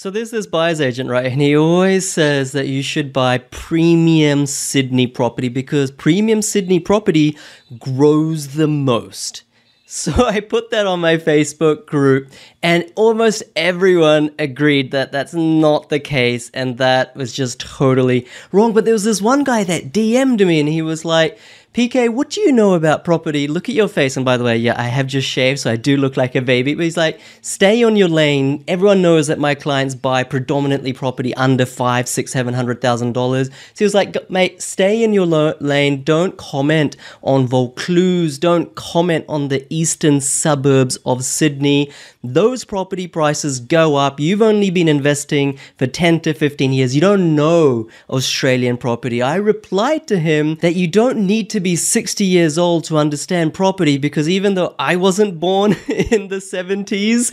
So there's this buyer's agent, right? And he always says that you should buy premium Sydney property because premium Sydney property grows the most. So I put that on my Facebook group, and almost everyone agreed that that's not the case, and that was just totally wrong. But there was this one guy that DM'd me, and he was like, PK, what do you know about property? Look at your face. And by the way, yeah, I have just shaved, so I do look like a baby. But he's like, stay on your lane. Everyone knows that my clients buy predominantly property under five, six, seven hundred thousand dollars. So he was like, mate, stay in your lo- lane. Don't comment on Vaucluse. Don't comment on the eastern suburbs of Sydney. Those property prices go up. You've only been investing for 10 to 15 years. You don't know Australian property. I replied to him that you don't need to be 60 years old to understand property because even though I wasn't born in the 70s,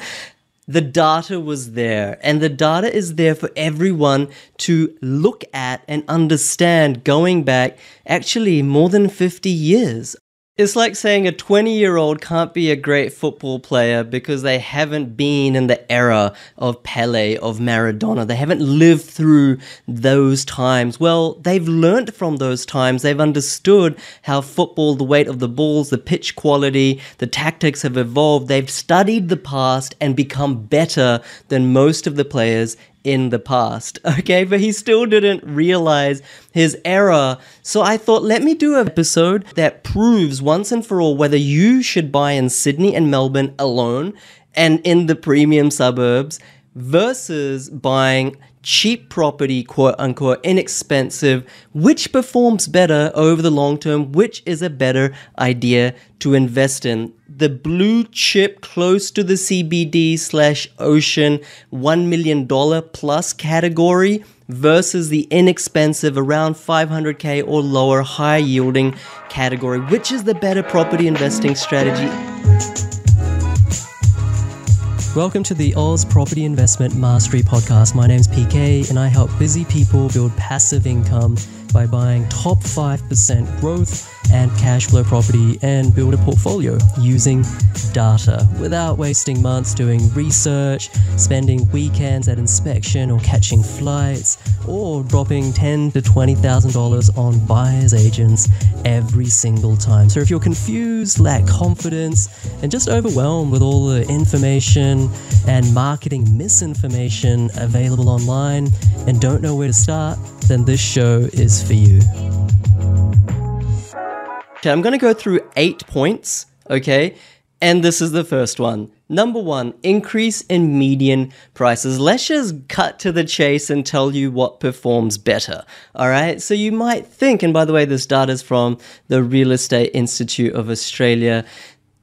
the data was there. And the data is there for everyone to look at and understand going back actually more than 50 years it's like saying a 20 year old can't be a great football player because they haven't been in the era of Pele, of Maradona. They haven't lived through those times. Well, they've learnt from those times. They've understood how football, the weight of the balls, the pitch quality, the tactics have evolved. They've studied the past and become better than most of the players in the past. Okay, but he still didn't realize his error. So I thought, let me do an episode that proves once and for all whether you should buy in Sydney and Melbourne alone and in the premium suburbs versus buying cheap property, quote unquote, inexpensive, which performs better over the long term, which is a better idea to invest in. The blue chip close to the CBD slash ocean $1 million plus category versus the inexpensive around 500k or lower high yielding category, which is the better property investing strategy. Welcome to the Oz Property Investment Mastery Podcast. My name is PK and I help busy people build passive income by buying top 5% growth and cash flow property and build a portfolio using data without wasting months doing research, spending weekends at inspection or catching flights, or dropping ten to twenty thousand dollars on buyers agents every single time. So if you're confused, lack confidence, and just overwhelmed with all the information and marketing misinformation available online and don't know where to start, then this show is for you. Okay, I'm going to go through eight points, okay? And this is the first one. Number one, increase in median prices. Let's just cut to the chase and tell you what performs better. All right. So you might think, and by the way, this data is from the Real Estate Institute of Australia.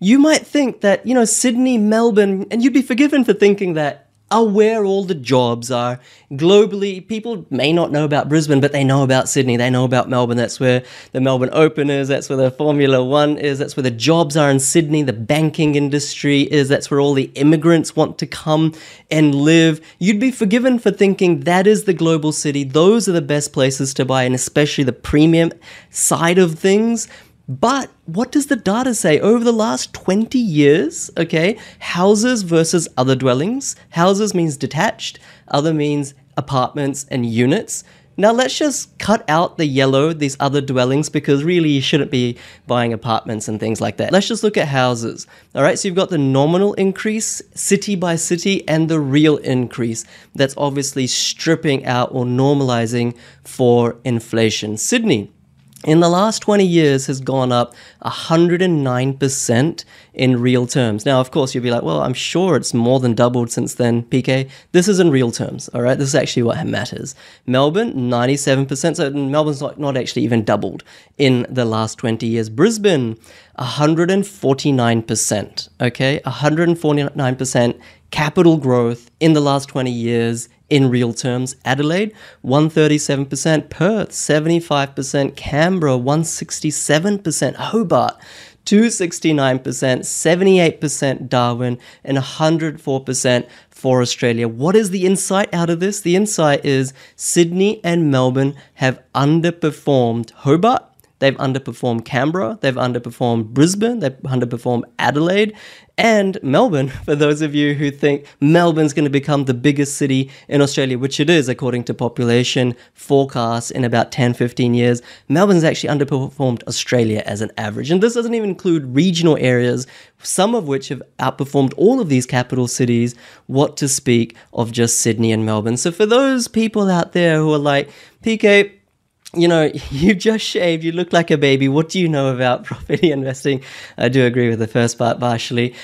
You might think that, you know, Sydney, Melbourne, and you'd be forgiven for thinking that are where all the jobs are. Globally, people may not know about Brisbane, but they know about Sydney. They know about Melbourne. That's where the Melbourne Open is. That's where the Formula One is. That's where the jobs are in Sydney. The banking industry is. That's where all the immigrants want to come and live. You'd be forgiven for thinking that is the global city. Those are the best places to buy, and especially the premium side of things. But what does the data say? Over the last 20 years, okay, houses versus other dwellings. Houses means detached, other means apartments and units. Now let's just cut out the yellow, these other dwellings, because really you shouldn't be buying apartments and things like that. Let's just look at houses. All right, so you've got the nominal increase, city by city, and the real increase. That's obviously stripping out or normalizing for inflation. Sydney, in the last 20 years has gone up 109% in real terms. Now, of course, you'll be like, well, I'm sure it's more than doubled since then, PK. This is in real terms, all right? This is actually what matters. Melbourne, 97%. So Melbourne's not, not actually even doubled in the last 20 years. Brisbane, 149%, okay? 149% capital growth in the last 20 years in real terms. Adelaide, 137%, Perth, 75%, Canberra, 167%, Hobart, 269%, 78% Darwin, and 104% for Australia. What is the insight out of this? The insight is Sydney and Melbourne have underperformed Hobart. They've underperformed Canberra, they've underperformed Brisbane, they've underperformed Adelaide, And Melbourne, for those of you who think Melbourne's going to become the biggest city in Australia, which it is according to population forecasts in about 10, 15 years, Melbourne's actually underperformed Australia as an average. And this doesn't even include regional areas, some of which have outperformed all of these capital cities, what to speak of just Sydney and Melbourne. So for those people out there who are like, PK, you know, you've just shaved, you look like a baby. What do you know about property investing? I do agree with the first part partially.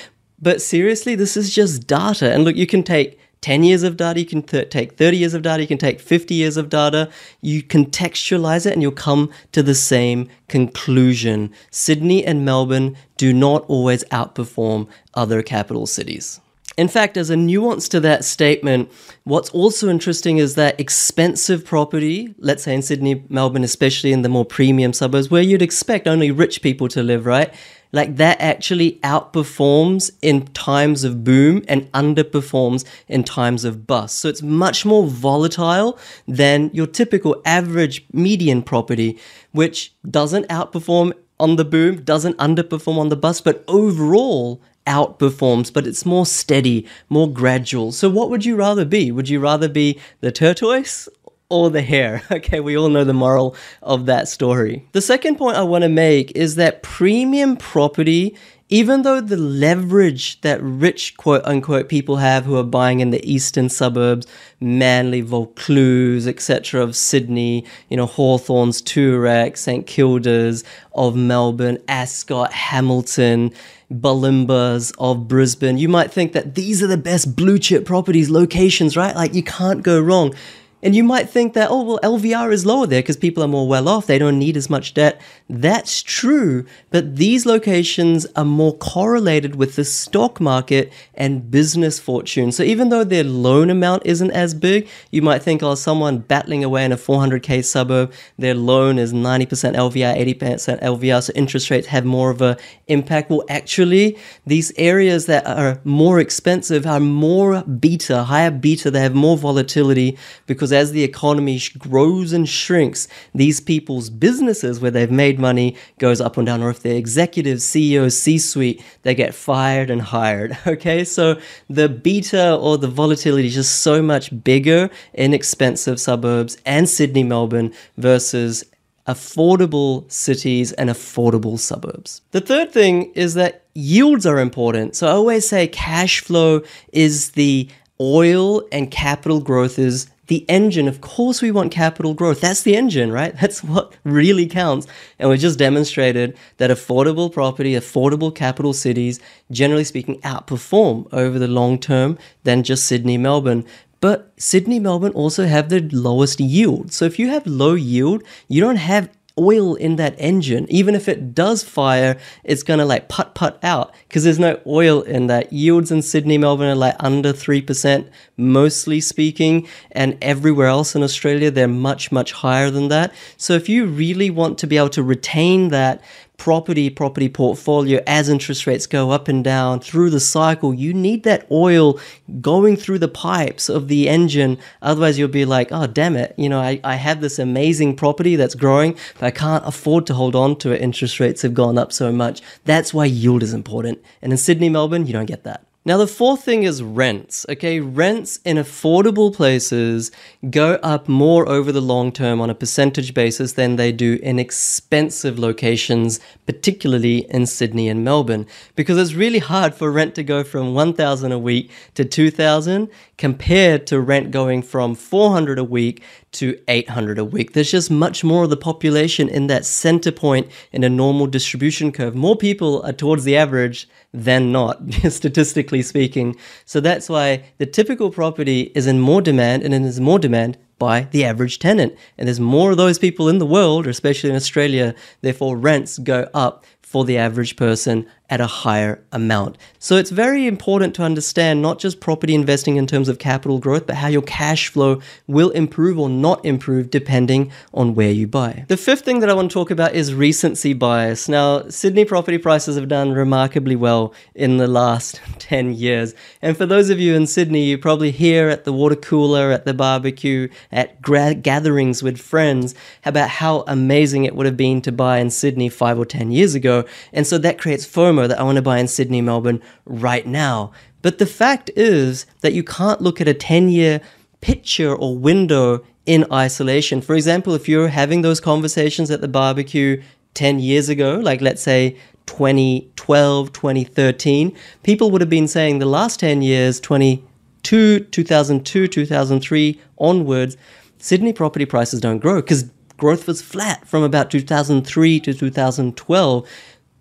But seriously, this is just data. And look, you can take 10 years of data, you can th- take 30 years of data, you can take 50 years of data. You contextualize it and you'll come to the same conclusion. Sydney and Melbourne do not always outperform other capital cities. In fact, as a nuance to that statement, what's also interesting is that expensive property, let's say in Sydney, Melbourne, especially in the more premium suburbs where you'd expect only rich people to live, right? Like that actually outperforms in times of boom and underperforms in times of bust. So it's much more volatile than your typical average median property, which doesn't outperform on the boom, doesn't underperform on the bust, but overall outperforms, but it's more steady, more gradual. So, what would you rather be? Would you rather be the tortoise or the hare? Okay, we all know the moral of that story. The second point I want to make is that premium property even though the leverage that rich quote unquote people have who are buying in the eastern suburbs, Manly, Vaucluse, etc., of Sydney, you know, Hawthorns, Toorak, St Kilda's of Melbourne, Ascot, Hamilton, Bulimbas of Brisbane, you might think that these are the best blue chip properties, locations, right? Like you can't go wrong. And you might think that, oh, well, LVR is lower there because people are more well off. They don't need as much debt. That's true. But these locations are more correlated with the stock market and business fortune. So even though their loan amount isn't as big, you might think, oh, someone battling away in a 400K suburb, their loan is 90% LVR, 80% LVR. So interest rates have more of an impact. Well, actually, these areas that are more expensive are more beta, higher beta. They have more volatility because because as the economy grows and shrinks, these people's businesses where they've made money goes up and down, or if they're executives, CEOs, C-suite, they get fired and hired. Okay, so the beta or the volatility is just so much bigger in expensive suburbs and Sydney, Melbourne versus affordable cities and affordable suburbs. The third thing is that yields are important. So I always say cash flow is the oil and capital growth is the engine, of course, we want capital growth. That's the engine, right? That's what really counts. And we just demonstrated that affordable property, affordable capital cities, generally speaking, outperform over the long term than just Sydney, Melbourne. But Sydney, Melbourne also have the lowest yield. So if you have low yield, you don't have oil in that engine. Even if it does fire, it's gonna like put put out because there's no oil in that. Yields in Sydney, Melbourne are like under 3%, mostly speaking, and everywhere else in Australia, they're much, much higher than that. So if you really want to be able to retain that property property portfolio as interest rates go up and down through the cycle you need that oil going through the pipes of the engine. Otherwise you'll be like oh damn it. You know i, I have this amazing property that's growing but i can't afford to hold on to it. Interest rates have gone up so much. That's why yield is important. And in sydney melbourne you don't get that now, the fourth thing is rents. Okay, rents in affordable places go up more over the long term on a percentage basis than they do in expensive locations, particularly in Sydney and Melbourne, because it's really hard for rent to go from 1,000 a week to 2,000 compared to rent going from 400 a week to 800 a week. There's just much more of the population in that center point in a normal distribution curve. More people are towards the average than not, statistically speaking. So that's why the typical property is in more demand and it is more demand by the average tenant. And there's more of those people in the world, especially in Australia, therefore rents go up for the average person at a higher amount. So it's very important to understand not just property investing in terms of capital growth, but how your cash flow will improve or not improve depending on where you buy. The fifth thing that I want to talk about is recency bias. Now, Sydney property prices have done remarkably well in the last 10 years. And for those of you in Sydney, you probably hear at the water cooler, at the barbecue, at gra- gatherings with friends about how amazing it would have been to buy in Sydney five or 10 years ago. And so that creates FOMO that I want to buy in Sydney, Melbourne right now. But the fact is that you can't look at a 10 year picture or window in isolation. For example, if you're having those conversations at the barbecue 10 years ago, like let's say 2012, 2013, people would have been saying the last 10 years, 22, 2002, 2003 onwards, Sydney property prices don't grow because growth was flat from about 2003 to 2012.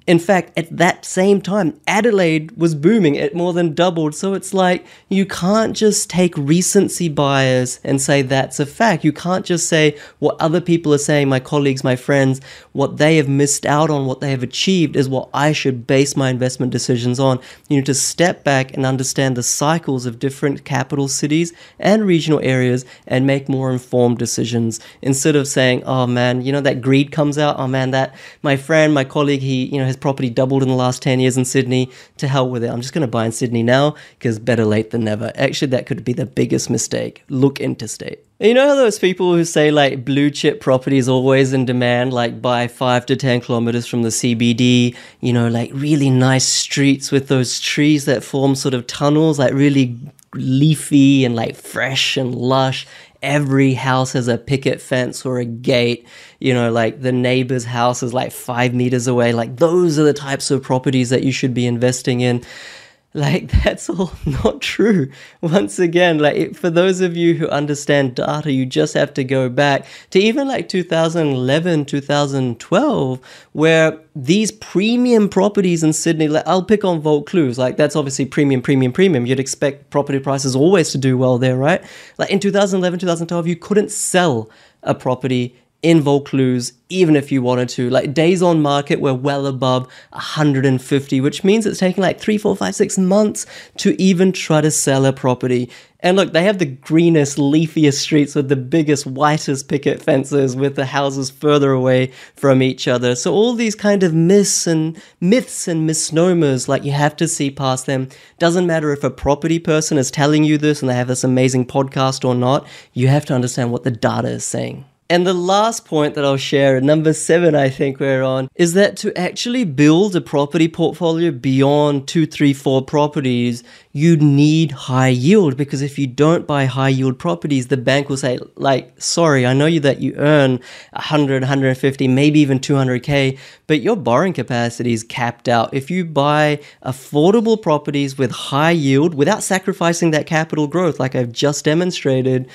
In fact, at that same time, Adelaide was booming. It more than doubled. So it's like you can't just take recency bias and say that's a fact. You can't just say what other people are saying, my colleagues, my friends, what they have missed out on, what they have achieved is what I should base my investment decisions on. You need to step back and understand the cycles of different capital cities and regional areas and make more informed decisions instead of saying, oh man, you know, that greed comes out. Oh man, that my friend, my colleague, he, you know, has property doubled in the last 10 years in Sydney. To hell with it. I'm just going to buy in Sydney now because better late than never. Actually, that could be the biggest mistake. Look interstate. You know how those people who say like blue chip property is always in demand, like by five to 10 kilometers from the CBD, you know, like really nice streets with those trees that form sort of tunnels, like really leafy and like fresh and lush every house has a picket fence or a gate you know like the neighbor's house is like five meters away. Like those are the types of properties that you should be investing in like that's all not true. Once again like for those of you who understand data you just have to go back to even like 2011 2012 where these premium properties in sydney like i'll pick on vaucluse like that's obviously premium premium premium. You'd expect property prices always to do well there right? Like in 2011 2012 you couldn't sell a property in Vaucluse, even if you wanted to. Like days on market were well above 150, which means it's taking like three, four, five, six months to even try to sell a property. And look, they have the greenest, leafiest streets with the biggest, whitest picket fences with the houses further away from each other. So all these kind of myths and myths and misnomers, like you have to see past them. Doesn't matter if a property person is telling you this and they have this amazing podcast or not, you have to understand what the data is saying. And the last point that I'll share, number seven, I think we're on, is that to actually build a property portfolio beyond two, three, four properties, you need high yield because if you don't buy high yield properties, the bank will say, like, sorry, I know you that you earn 100, 150, maybe even 200K, but your borrowing capacity is capped out. If you buy affordable properties with high yield without sacrificing that capital growth, like I've just demonstrated,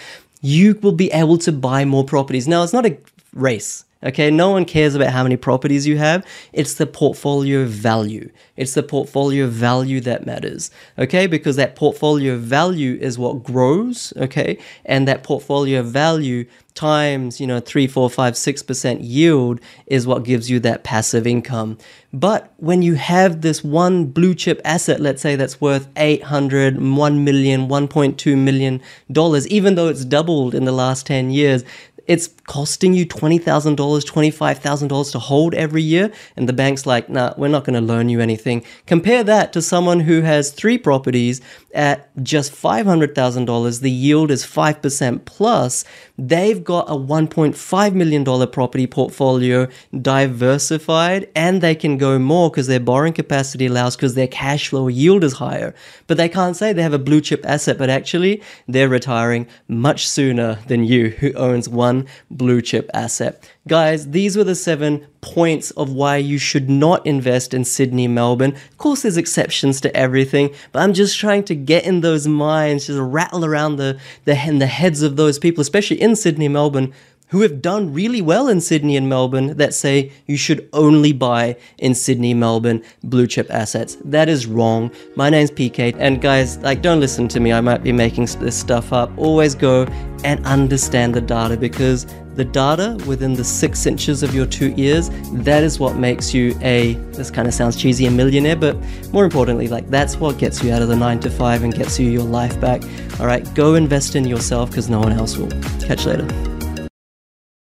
you will be able to buy more properties. Now, it's not a race. Okay, no one cares about how many properties you have. It's the portfolio value. It's the portfolio value that matters. Okay, because that portfolio value is what grows. Okay, and that portfolio value times you know three, four, five, six percent yield is what gives you that passive income. But when you have this one blue chip asset, let's say that's worth 800, 1 million, 1.2 million dollars, even though it's doubled in the last 10 years, it's costing you $20,000, $25,000 to hold every year. And the bank's like, nah, we're not going to loan you anything. Compare that to someone who has three properties at just $500,000. The yield is 5% plus. They've got a $1.5 million property portfolio diversified and they can go more because their borrowing capacity allows because their cash flow yield is higher. But they can't say they have a blue chip asset, but actually they're retiring much sooner than you who owns one blue chip asset. Guys, these were the seven points of why you should not invest in Sydney, Melbourne. Of course, there's exceptions to everything, but I'm just trying to get in those minds, just rattle around the, the, the heads of those people, especially in Sydney, Melbourne, who have done really well in Sydney and Melbourne that say you should only buy in Sydney, Melbourne blue chip assets. That is wrong. My name's PK, and guys, like, don't listen to me. I might be making this stuff up. Always go and understand the data because the data within the six inches of your two ears, that is what makes you a, this kind of sounds cheesy, a millionaire, but more importantly, like that's what gets you out of the nine to five and gets you your life back. All right, go invest in yourself because no one else will. Catch you later.